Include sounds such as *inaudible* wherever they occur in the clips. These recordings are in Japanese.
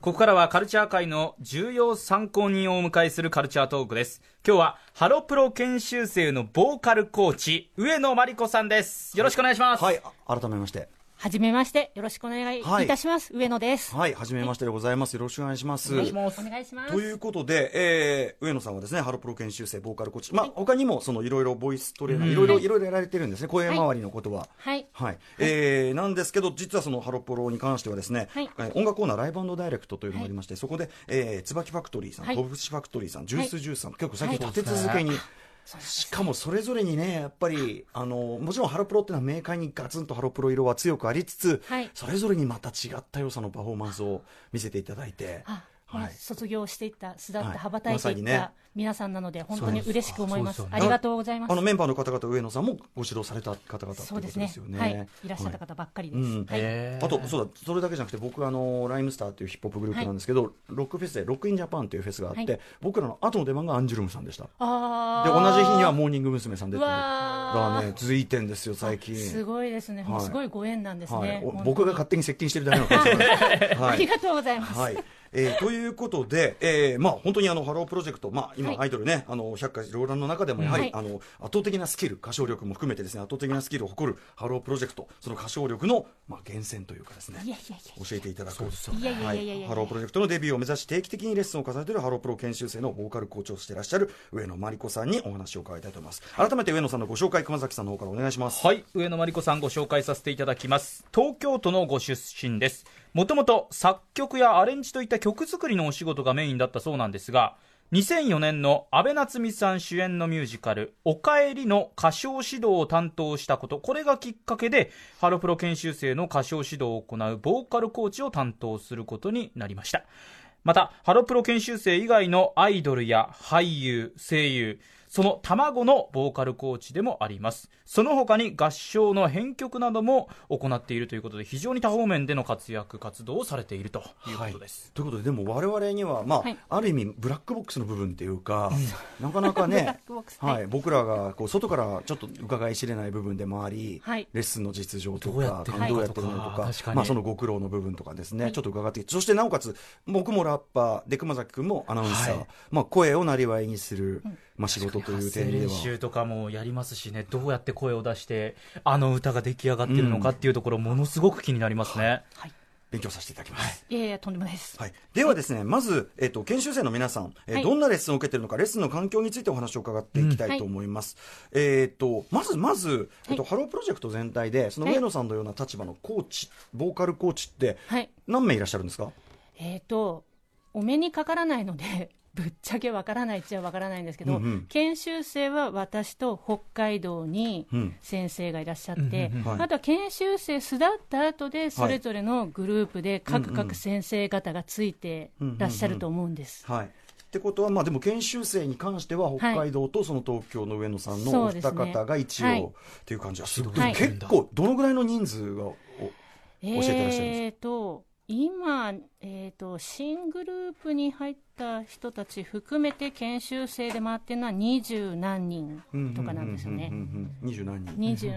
ここからはカルチャー界の重要参考人をお迎えするカルチャートークです。今日はハロプロ研修生のボーカルコーチ、上野真理子さんです。よろしくお願いします。はい、あ改めまして。はじめまして、よろしくお願いいたします。上野です。はい、はじめましてでございます。よろしくお願いします。お願いします。ということで、えー、上野さんはですね、ハロプロ研修生、ボーカルコーチ、まあ、他にも、その、いろいろボイストレーナー、いろいろ、いろいろやられてるんですね、声周りのことは。はい。はい。えー、なんですけど、実はそのハロプロに関してはですね、はいえー音楽コーナーライブダイレクトというのがありまして、そこで、えー、椿ファクトリーさん、はいコブシファクトリーさん、ジュースジュースさん、結構最近はい立て続けに、しかもそれぞれにね、やっぱり、あの、もちろんハロプロっていうのは明快にガツンとハロプロ色は強くありつつ、はい。それぞれにまた違った良さのパフォーマンスを見せていただいて、あ、はいまあ卒業していった、巣立ってはい羽ばたいていった皆さんなので、本当に嬉しく思いますありがとうございますあの。メンバーの方々、上野さんもご指導された方々そうですねですよ。ね。はい。いらっしゃった方ばっかりです。うんはい。えーあと、そうだ、それだけじゃなくて、僕、あの、ライムスターっていうヒップホップグループなんですけど、ロックフェスで、ロックインジャパンっていうフェスがあって、はい僕らの後の出番がアンジュルムさんでした。で、あ同じ日にはもモーニング娘。さん出てる。がね、続いてんですよ、最近。すごいですね。すごいご縁なんですはいね。僕が勝手に接近してるだけなの *laughs* ありがとうございます。はい。えーということで、えーまあ、本当にあのハロープロジェクト、まあ、今、はい。アイドルね、あの100回ローランの中でもやはり、はい。あの圧倒的なスキル、歌唱力も含めてですね圧倒的なスキルを誇るハロープロジェクト、その歌唱力の、まあ、源泉というかですねいやいやいや。教えていただくいやいやいハロープロジェクトのデビューを目指し定期的にレッスンを重ねているハロプロ研修生のボーカルコーチをしていらっしゃる上野まり子さんにお話を伺いたいと思います。改めて上野さんのご紹介熊崎さんの方からお願いします。はい、上野真理子さんご紹介させていただきます。東京都のご出身です。もともと作曲やアレンジといった曲作りのお仕事がメインだったそうなんですが、2004年の安倍夏実さん主演のミュージカル、おかえりの歌唱指導を担当したこと、これがきっかけで、ハロプロ研修生の歌唱指導を行うボーカルコーチを担当することになりました。また、ハロプロ研修生以外のアイドルや俳優、声優、その卵のボーカルコーチでもあります。その他に合唱の編曲なども行っているということで、非常に多方面での活躍、活動をされているということです。ということででも我々には、まあはい。ある意味ブラックボックスの部分っていうか、なかなかね *laughs* は、はい。い。僕らがこう外からちょっと伺い知れない部分でもあり、はい。レッスンの実情とどうやかどうやってるのとかまあ、そのご苦労の部分とかですね、ちょっと伺ってきてそしてなおかつ僕もラッパーで熊崎君もアナウンサー、はい。まあ、声をなりわいにする、まあ、仕事という点では練習とかもやりますしね、どうやって声を出して、あの歌が出来上がってるのかっていうところ、ものすごく気になりますね。はい。勉強させていただきます。いやいや、とんでもないです。はい、ではですね、まず、えっと、研修生の皆さん、えーはいどんなレッスンを受けているのか、レッスンの環境についてお話を伺っていきたいと思います。えっと、まず、まず、えっと、ハロープロジェクト全体で、そのはい上野さんのような立場のコーチ、ボーカルコーチって、はい。何名いらっしゃるんですか？えっ、と、お目にかからないので、ぶっちゃけわからないっちゃわからないんですけど、うんうん。研修生は私と北海道にうん。先生がいらっしゃって、あとは研修生巣立った後で、それぞれのグループで各うんうん々先生方がついてらっしゃると思うんです。はい。ってことは、まあでも研修生に関しては、北海道とその東京の上野さんのお二方が一応、はい。っていう感じはすごい。はい結構、どのぐらいの人数が、教えてらっしゃるんですか？ーと今、えー、と新グループに入った人たち含めて研修生で回ってるのは二十何人とかなんですよね。二十何人。二十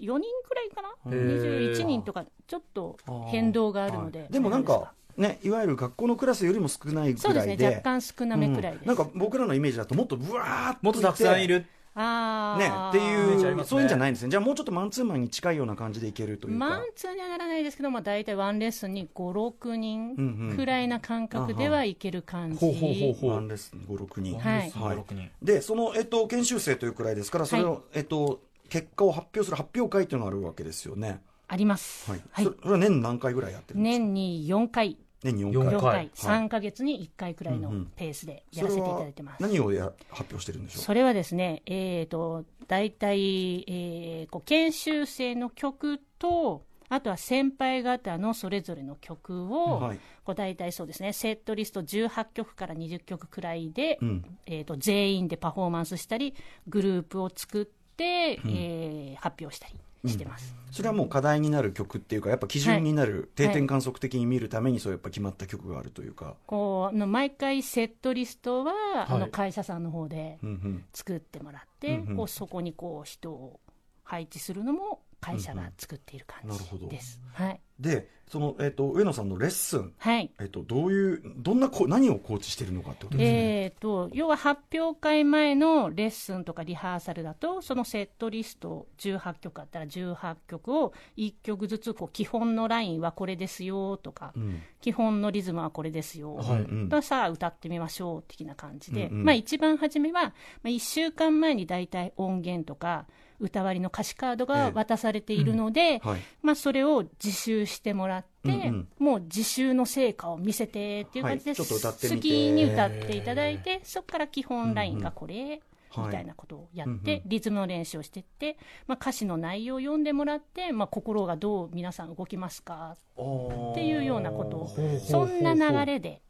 四人くらいかな、へー21人とか、ちょっと変動があるので、はいでもなんか、ね、いわゆる学校のクラスよりも少ないそうですね、ぐらいで、若干少なめくらいです。うんなんか僕らのイメージだと、もっとぶわーっともっとたくさんいる。あね、っていう、ねそういうんじゃないんですね、じゃあもうちょっとマンツーマンに近いような感じでいけるというか。マンツーにはならないですけど、まあ、大体ワンレッスンに5、6うん人うんくらいな感覚ではいける感じ。ほうほうほうほうワンレッスン5、6人。はいワンレッスン5 6人で、その、えっと、研修生というくらいですから、それを、はいえっと、結果を発表する発表会というのがあるわけですよね。あります。はい。はいそれそれは年何回ぐらいやってるんですか？年に4回、年に4 4回。4回回、3か月に1回くらいのうんうん。ペースでやらせていただいてます。それは何をや発表してるんでしょう？それはですね、えー、と大体、えーこう研修生の曲と、あとは先輩方のそれぞれの曲を、はい。こう大体そうですね、セットリスト18曲から20曲くらいで、うん。えー、と全員でパフォーマンスしたり、グループを作って、えー発表したりしてます。それはもう課題になる曲っていうか、やっぱ基準になる、定点観測的に見るために、そうやっぱ決まった曲があるというか。こうあの毎回セットリストは、あはいの会社さんの方でうんうん作ってもらって、うんうんこうそこにこう人を配置するのも会社が作っている感うんなるほどじです。はい。でその、えっと上野さんのレッスン、はい。えっとどういうどんなこ何をコーチしてるのかってことですね。えー、と要は発表会前のレッスンとかリハーサルだと、そのセットリスト18曲あったら18曲を1曲ずつこう基本のラインはこれですよとか、うん。基本のリズムはこれですよ、はいうん。とさあ歌ってみましょう的な感じで、うんうん。まあ、一番初めは、まあ、1週間前に大体音源とか歌割りの歌詞カードが渡されているので、はい。まあ、それを自習してもらって、うんうん。もう自習の成果を見せてっていう感じで、はい。好きに歌っていただいて、そこから基本ラインがこれ、はい。みたいなことをやっうんうて、リズムの練習をしていって、まあ、歌詞の内容を読んでもらって、まあ、心がどう皆さん動きますかっていうようなことを、そんな流れで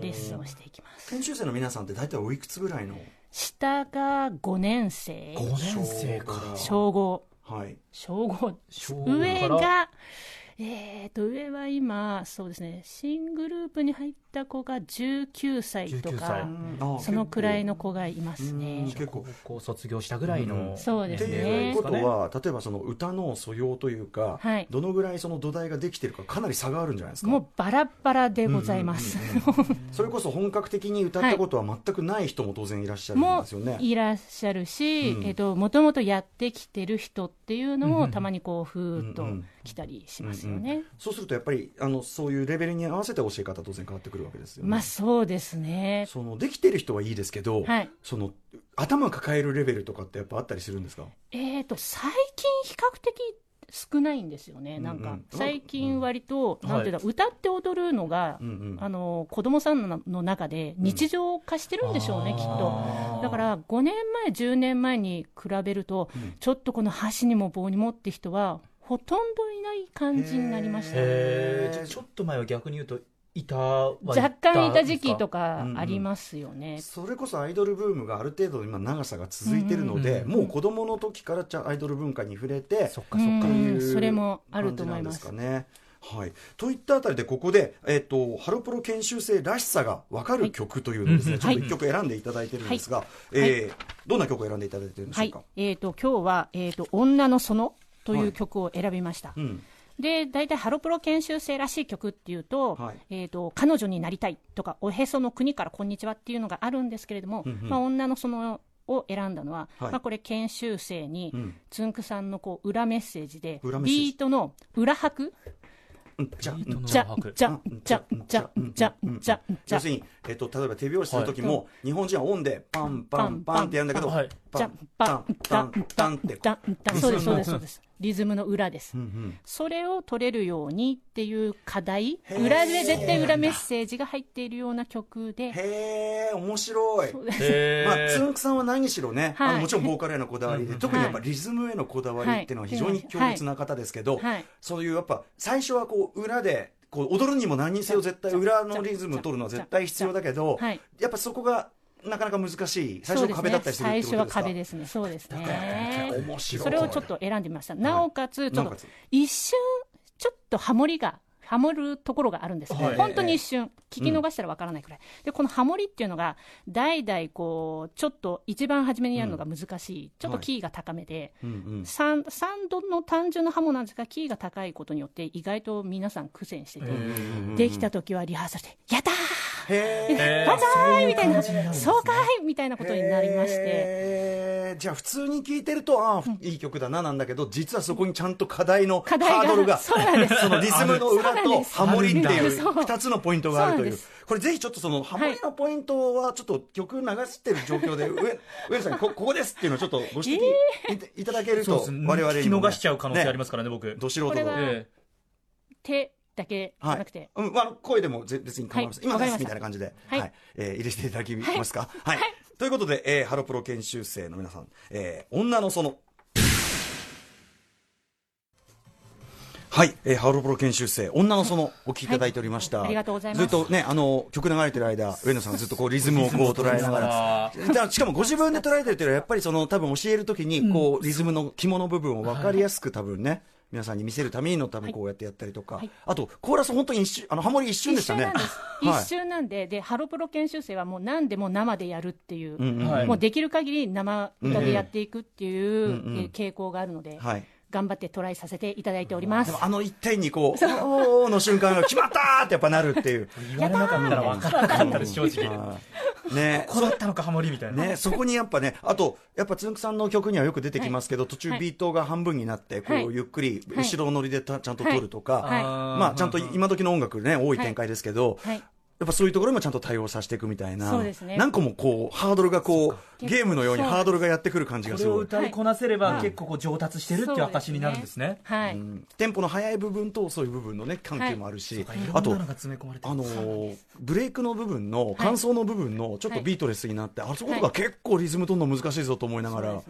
レレッスンをしていきます。研修生の皆さんって大体おいくつぐらいの？下が5年生、5年生から。小5、はい。小5、小五から。上が、えー、と上は今、そうですね、新グループに入った子が19歳と19歳か、そのくらいの子がいますね。結構高校卒業したぐらいの、そうですっていうねこ。とは、例えばその歌の素養というか、はいどのぐらいその土台ができてるか、かなり差があるんじゃないですか？もうバラッバラでございます。それこそ本格的に歌ったことは全くない人も当然いらっしゃるんもですよね。いらっしゃるし、うんえっと、もともとやってきてる人っていうのもたまにこう、ふーっとうんうん来たりしますよね。そうするとやっぱりあのそういうレベルに合わせて教え方当然変わってくるわけですよね。まあそうですね。そのできてる人はいいですけど、はい。その頭抱えるレベルとかってやっぱあったりするんですか？えっと、最近比較的少ないんですよね。なんかうんうん、最近割と、うんなんていうの、歌って踊るのがう、んうんあの、子供さんのの中で日常化してるんでしょうね、きっと。だから5年前、10年前に比べると、うんちょっとこの箸にも棒にもって人は、ほとんどいない感じになりました。へちょっと前は逆に言うといたはいた若干いた時期とかかありますよね。それこそアイドルブームがある程度今長さが続いてるので、うんもう子供の時からじゃあアイドル文化に触れてそっかそっか。うんいうそれもあると思います。かね。はい、といったあたりでここで、えっとハロプロ研修生らしさが分かる曲というのをですね、はい。ちょっと一曲選んでいただいてるんですが、えーどんな曲を選んでいただいてるんでしはいょうか？、えー、と今日は、えーと「女の園」という曲を選びました、うん。で大体ハロプロ研修生らしい曲っていうと,、はい。えー、と彼女になりたいとかおへその国からこんにちはっていうのがあるんですけれども、うんうん。まあ、女の園を選んだのは、はい。まあ、これ研修生に、うん。つんくさんのこう裏メッセージでビートの裏拍うんじゃじゃじゃじゃじゃじゃじゃじゃ。要するに、えっと、例えば手拍子する時も、日本人はオンでパンパンパンってやるんだけど、はい。じゃパンパパンンパンパンって、そうですそうですそうですリズムの裏です、うんうん。それを取れるようにっていう課題裏で絶対裏メッセージが入っているような曲で。へえ面白い。*laughs* まあ、つんくさんは何しろね、はい。あのもちろんボーカルへのこだわりで、うん特にやっぱリズムへのこだわりっていうのは非常に強烈な方ですけど、はい。そういうやっぱ最初はこう裏でこう踊るにも何にせよ絶対裏のリズムを取るのは絶対必要だけど、はい。やっぱそこがなかなか難しい。最初の壁だったりするってことですか？そうですね最初は壁ですね。そうですね。面白い。それをちょっと選んでみました。なおかつちょっと一瞬ちょっとハモリがハモるところがあるんですね、はい。本当に一瞬、聞き逃したらわからないくらい、でこのハモリっていうのが、代々こう、ちょっと一番初めにやるのが難しい、ちょっとキーが高めで、うんうん。三三度の単純なハモなんですが、キーが高いことによって、意外と皆さん苦戦してて、できた時はリハーサルで、やったーへへー *laughs* 万歳みたいな、そうかいみたいなことになりまして。じゃあ普通に聴いてるとああいい曲だななんだけど実はそこにちゃんと課題のハードルがそうなんです。そのリズムの裏とハモリっていうそう2つのポイントがあるという。これぜひちょっとそのハモリのポイントはちょっと曲流してる状況で上 *laughs* 上野さんにこここですっていうのをちょっとご指摘いただけると我々にもね。聞き逃しちゃう可能性ありねますからね僕。ど素人の。手だけじゃなくて、うん、あの声でもぜ別に構いません、今ですみはいわかりました。たいな感じで、はい。はい。えー入れていただきますか？はい、ということで、えーハロプロ研修生の皆さん、えー女の園。はい、えーハロプロ研修生、女の園、お聞きいただいておりました。はい。ありがとうございます。ずっとね、あの、曲流れてる間、上野さんずっとこう *laughs* リズムをこう捉えながら。しかもご自分で捉えてるっていうのは、やっぱりその多分教えるときに、こう、リズムの肝の部分を分かりやすく多分ね、皆さんに見せるためにの多分こうやってやったりとか、はい。あと、コーラス本当に一瞬、あの、ハモリ一瞬でしたね。一瞬なんです、はい。でで、ハロプロ研修生はもう何でも生でやるっていう、うんうんはいもうできる限り生歌でやっていくっていう、傾向があるので、はい。頑張ってトライさせていただいております。でもあの一点にこう、おーの瞬間が決まったーってやっぱなるっていう。言われなかったら分からな。かったです、正直。はいねここだったのか、ハモリみたいな。ね、そこにやっぱね、あと、やっぱつんくさんの曲にはよく出てきますけど、途中ビートが半分になって、こはい。うゆっくりはい。後ろ乗りでたちゃんと撮るとか、はい。まあちゃんと今時の音楽ね、多い。展開ですけど、はいやっぱそういうところにもちゃんと対応させていくみたいな、そうですね。何個もこう、ハードルがこう、うゲームのようにハードルがやってくる感じがこれをすごい。歌いこなせれば、はい。結構こう上達してるっていう証になるんですね。はい、うん。テンポの速い部分と遅い部分のね、緩急もあるし、いあとあのーブレイクの部分の感想の部分のちょっとビートレスになって、あそことか。結構リズム取るの難しいぞと思いながら、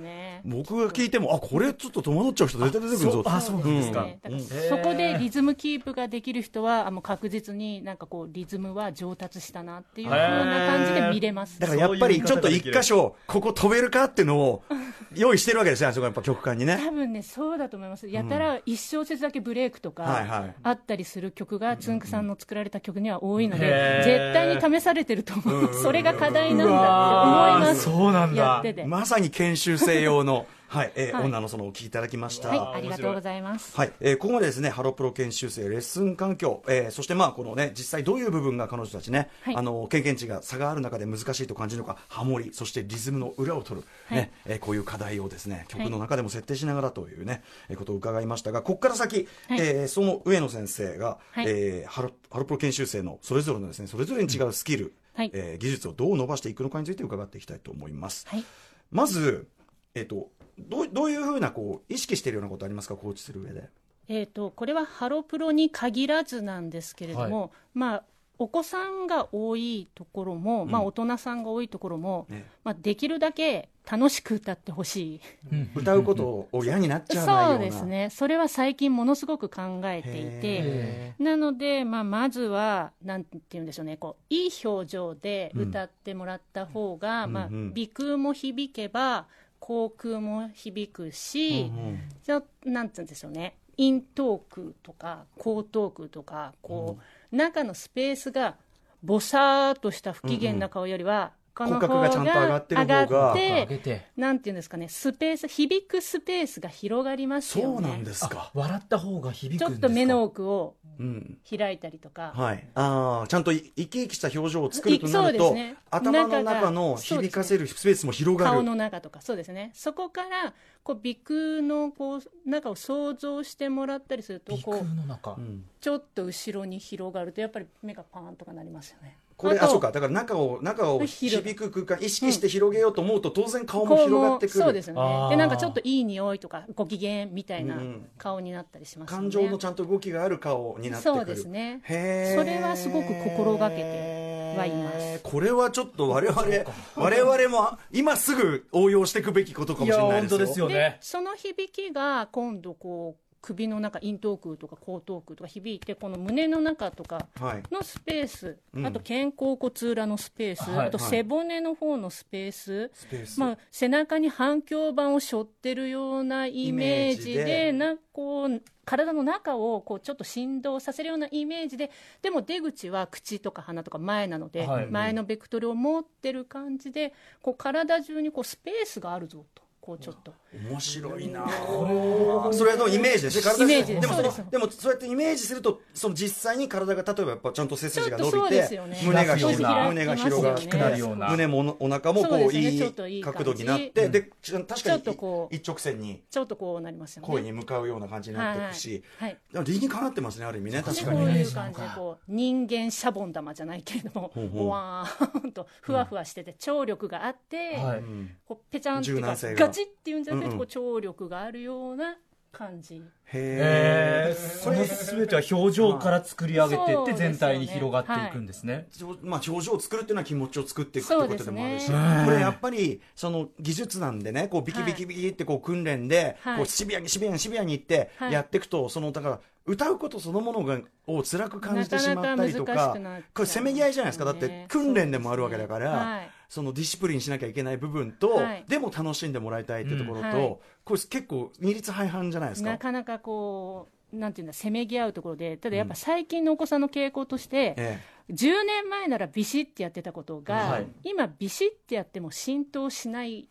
僕が聞いてもあこれちょっと戸惑っちゃう人絶対出てくるぞ。あそうなんですか。うん。そこでリズムキープができる人はあもう確実になんかこうリズムは上達したなっていう風な感じで見れます。だからやっぱりちょっと一箇所ここ飛べるかっていうのを用意してるわけですよあそこ。やっぱ曲間にね。多分ねそうだと思います。やたら一小節だけブレイクとはいかはい。あったりする曲がつんくさんの作られた曲には多いのへでー。絶対に試されてると思う。それが課題なんだって思います。そうなんだ。やってて。まさに研修生用の、はいえーはい。女のそのお聞きいただきました。はいありがとうございます。はい、えーここまでですね、ハロプロ研修生、レッスン環境、えーそしてまあ、このね、実際どういう部分が彼女たちね、はい。あの、経験値が差がある中で難しいと感じるのか、ハモリ、そしてリズムの裏を取る、はい。ね、えーこういう課題をですね、曲の中でも設定しながらというね、えーことを伺いましたが、ここから先、はい。えーその上野先生が、はい。えーハロ、ハロプロ研修生のそれぞれのですね、それぞれに違うスキル、はい。えー技術をどう伸ばしていくのかについて伺っていきたいと思います。はい。まず、えっ、と、どうどういうふうなこう意識しているようなことありますか、コーチする上で。えー、とこれはハロプロに限らずなんですけれども、まあ、お子さんが多いところも、まあ、大人さんが多いところも、ね。まあ、できるだけ楽しく歌ってほしい、*laughs* 歌うことを嫌になっちゃうな。そうですね、それは最近、ものすごく考えていて、へなので、まあ、まずは、なんて言うんでしょうね、こういい表情で歌ってもらった方が、まあうんうん。鼻腔も響けば、口腔も響くし、うんじゃあなんて言うんでしょうね咽頭腔とか後頭腔とかこう、中のスペースがぼさーっとした不機嫌な顔よりは、この口角がちゃんと上がってる方が上がってて。なんて言うんですかねスペース響くスペースが広がりますよねそうなんですか。笑った方が響くんですかちょっと目の奥をうん。開いたりとか、はい。ああ、ちゃんとい生き生きした表情を作るとなると、ね。頭の中の響かせるスペースも広がる。顔の中とかそうですね。そこからこう鼻腔のこう中を想像してもらったりすると鼻こうちょっと後ろに広がるとやっぱり目がパーンとかなりますよねこれ、とあ、そうか。だから中を、中を広響く空間、意識して広げようと思うと、当然顔も広がってくる。そうですよねでなんかちょっといい匂いとかご機嫌みたいなうん顔になったりしますよね、感情のちゃんと動きがある顔になってくる。そうですねへーそれはすごく心がけてはいますこれはちょっと我々、我々も今すぐ応用していくべきことかもしれないですよ。いや本当ですよでね。その響きが今度こう首の中咽頭腔とか後頭腔とか響いてこの胸の中とかはい。のスペース、うんあと肩甲骨裏のスペース、はいあと背骨の方のスペース、ース。まあ、背中に反響板を背負ってるようなイメージでなこう体の中をこうちょっと振動させるようなイメージででも出口は口とか鼻とか前なので、はい前のベクトルを持ってる感じでこう体中にこうスペースがあるぞとこうちょっと。面白いな。こそれはでもイメージですね。体イメージでもでもそうやってイメージするとその実際に体が例えばやっぱちゃんと背筋が伸びて胸が広少し開き胸が広がるような胸もおお腹もこそういい角度になってでち確ちょっかにとこう一直線にちょっとこうなりますよね。声に向かうような感じになっていくしはい理にかなってますねある意味ね確でかにこういう感じでこう人間シャボン玉じゃないけれどもほうほうボワーンとふわふわしてて張力があって、こうペチャンってガチっていうんじゃなくて、うん。うんこう張力があるような感じ。へー。へその全ては表情から作り上げていって全体に広がっていくんですね。まあ、表情を作るっていうのは気持ちを作っていくってことでもあるし、ねこれやっぱりその技術なんでねこうビキビキビキってこう訓練で、はい。こうシビアにシビアにシビアにいってはい。やっていくと、そのだから歌うことそのものがを辛く感じてしまったりとかなかなかこれせめぎ合いじゃないですか。だって訓練でもあるわけだから、はいそのディシプリンしなきゃいけない部分と、はい。でも楽しんでもらいたいっていうところと、うん。はい。これ結構二律背反じゃないですか？なかなかこうなんていうんだせめぎ合うところでただやっぱ最近のお子さんの傾向として、え10年前ならビシッてやってたことが、はい。今ビシッてやっても浸透しない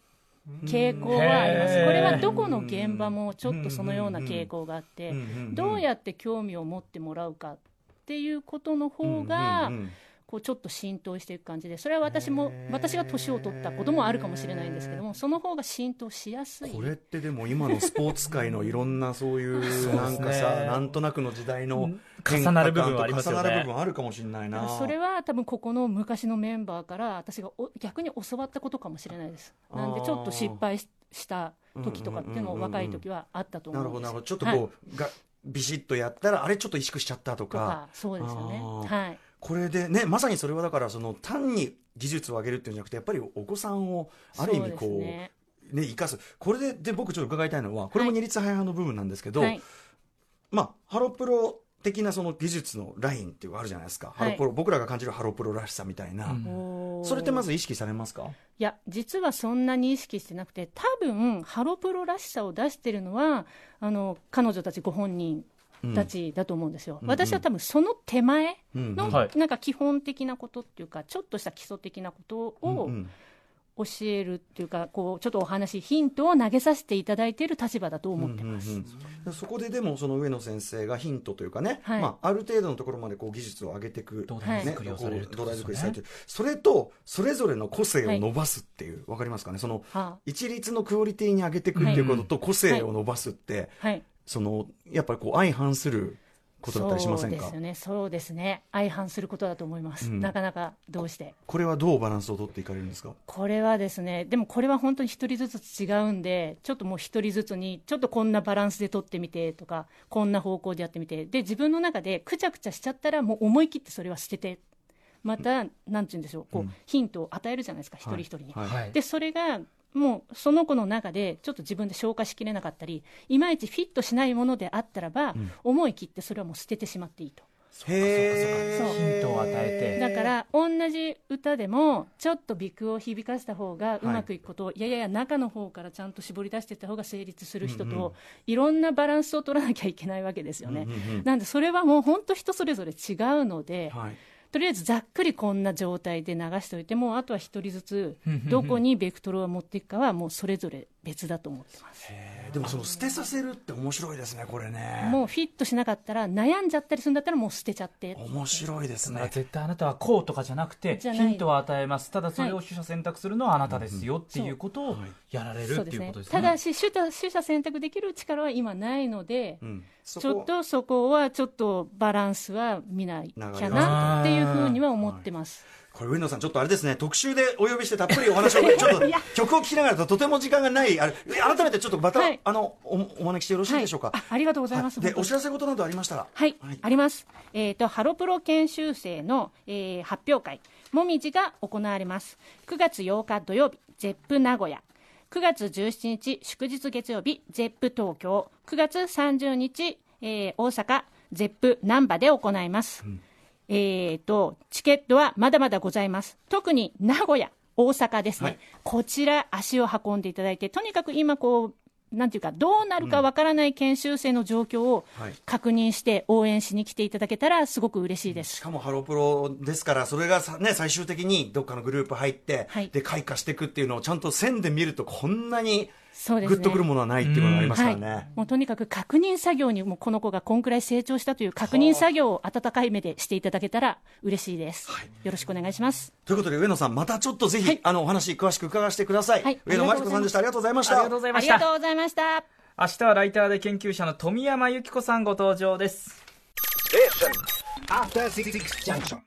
傾向はあります。これはどこの現場もちょっとそのような傾向があってどうやって興味を持ってもらうかっていうことの方が、うんうんうんこうちょっと浸透していく感じでそれは私も私が年を取ったこともあるかもしれないんですけどもその方が浸透しやすい。これってでも今のスポーツ界のいろんなそういう *laughs* なんかさ、ね。なんとなくの時代の重なる部分はありますよね。重なる部分あるかもしれないな。それは多分ここの昔のメンバーから私がお逆に教わったことかもしれないです。なんでちょっと失敗しした時とかっていうのも若い時はあったと思なうんでするほどなるほど。ちょっとはい。こう、がビシッとやったらあれちょっと意識しちゃったとか。とかそうですよね。はいこれでねまさにそれはだからその単に技術を上げるっていうんじゃなくてやっぱりお子さんをある意味こうね。ね生かす。これでで僕ちょっと伺いたいのはこれもはい二律背反の部分なんですけど、はい。まあハロプロ的なその技術のラインっていうのがあるじゃないですか、はい。ハロプロ僕らが感じるハロプロらしさみたいな、うん。それってまず意識されますか？いや実はそんなに意識してなくて多分ハロプロらしさを出してるのはあの彼女たちご本人たちだと思うんですよ、うん。私は多分その手前の、なんか基本的なことっていうかちょっとした基礎的なことを教えるっていうかこうちょっとお話ヒントを投げさせていただいている立場だと思ってます、うんうんうんそこででもその上野先生がヒントというかね、はい。まあ、ある程度のところまでこう技術を上げていく土台ね作りをされるね。作りされてる。それとそれぞれの個性を伸ばすっていう、わかりますかね？そのは一律のクオリティに上げていくっていうことと個性を伸ばすって、あはいそのやっぱりこう相反することだったりしませんか？そうですよね。そうですね相反することだと思います、うん。なかなかどうして。これはどうバランスを取っていかれるんですか？これはですね、でもこれは本当に一人ずつ違うんで、ちょっともう一人ずつに、ちょっとこんなバランスで取ってみてとか、こんな方向でやってみて、で、自分の中でくちゃくちゃしちゃったら、もう思い切ってそれは捨てて、また、なんて言うんでしょう、こう、うん。ヒントを与えるじゃないですか、一人一人に。で、それが、もうその子の中でちょっと自分で消化しきれなかったり、いまいちフィットしないものであったらば、ん。思い切ってそれはもう捨ててしまっていいと。へそうヒントを与えて。だから同じ歌でもちょっとビクを響かせた方がうまくいくことを、い、やいやいや中の方からちゃんと絞り出していった方が成立する人と、うんうんいろんなバランスを取らなきゃいけないわけですよね、うんうんうんなんでそれはもう本当人それぞれ違うので、はいとりあえずざっくりこんな状態で流しておいてもあとは一人ずつどこにベクトルを持っていくかはもうそれぞれ別だと思ってます。でもその捨てさせるって面白いですねこれね。もうフィットしなかったら悩んじゃったりするんだったらもう捨てちゃって。面白いですね。絶対あなたはこうとかじゃなくてヒントを与えます。ただそれを取捨選択するのはあなたですよっていうことをはいやられるっていうことですね。ただし取捨選択できる力は今ないので、うん。そちょこっとそこはちょっとバランスは見なきゃ流れなっていうふうには思ってます。これ上野さんちょっとあれですね特集でお呼びしてたっぷりお話を *laughs* ちょっと曲を聴きながらだととても時間がないあれ改めてちょっとまた、はいあのおお招きしてよろしいでしょうか、はいあありがとうございます。はいでお知らせ事などありましたらはい、はいあります。えっ、と、ハロプロ研修生の、えー発表会、もみじが行われます。9月8日土曜日、ゼップ名古屋。9月17日祝日月曜日、ゼップ東京。9月30日、えー大阪、ゼップ難波で行います。えーと、チケットはまだまだございます。特に名古屋、大阪ですね。はいこちら足を運んでいただいて、とにかく今こう、なんていうか、どうなるかわからない研修生の状況をはい確認して応援しに来ていただけたらすごく嬉しいです。しかもハロプロですからそれがさ、ね、最終的にどっかのグループ入って、はいで開花していくっていうのをちゃんと線で見るとこんなにそうですね。グッとくるものはないっていうのがありますからね。はい、もうとにかく確認作業にもこの子がこんくらい成長したという確認作業を温かい目でしていただけたら嬉しいです。はいよろしくお願いします。ということで上野さんまたちょっとぜひ、はいあのお話詳しく伺わせてください、はい上野真理子さんでしたありがとうございましたありがとうございましたがとうございました。明日はライターで研究者の富山由紀子さんご登場です After Six Junction.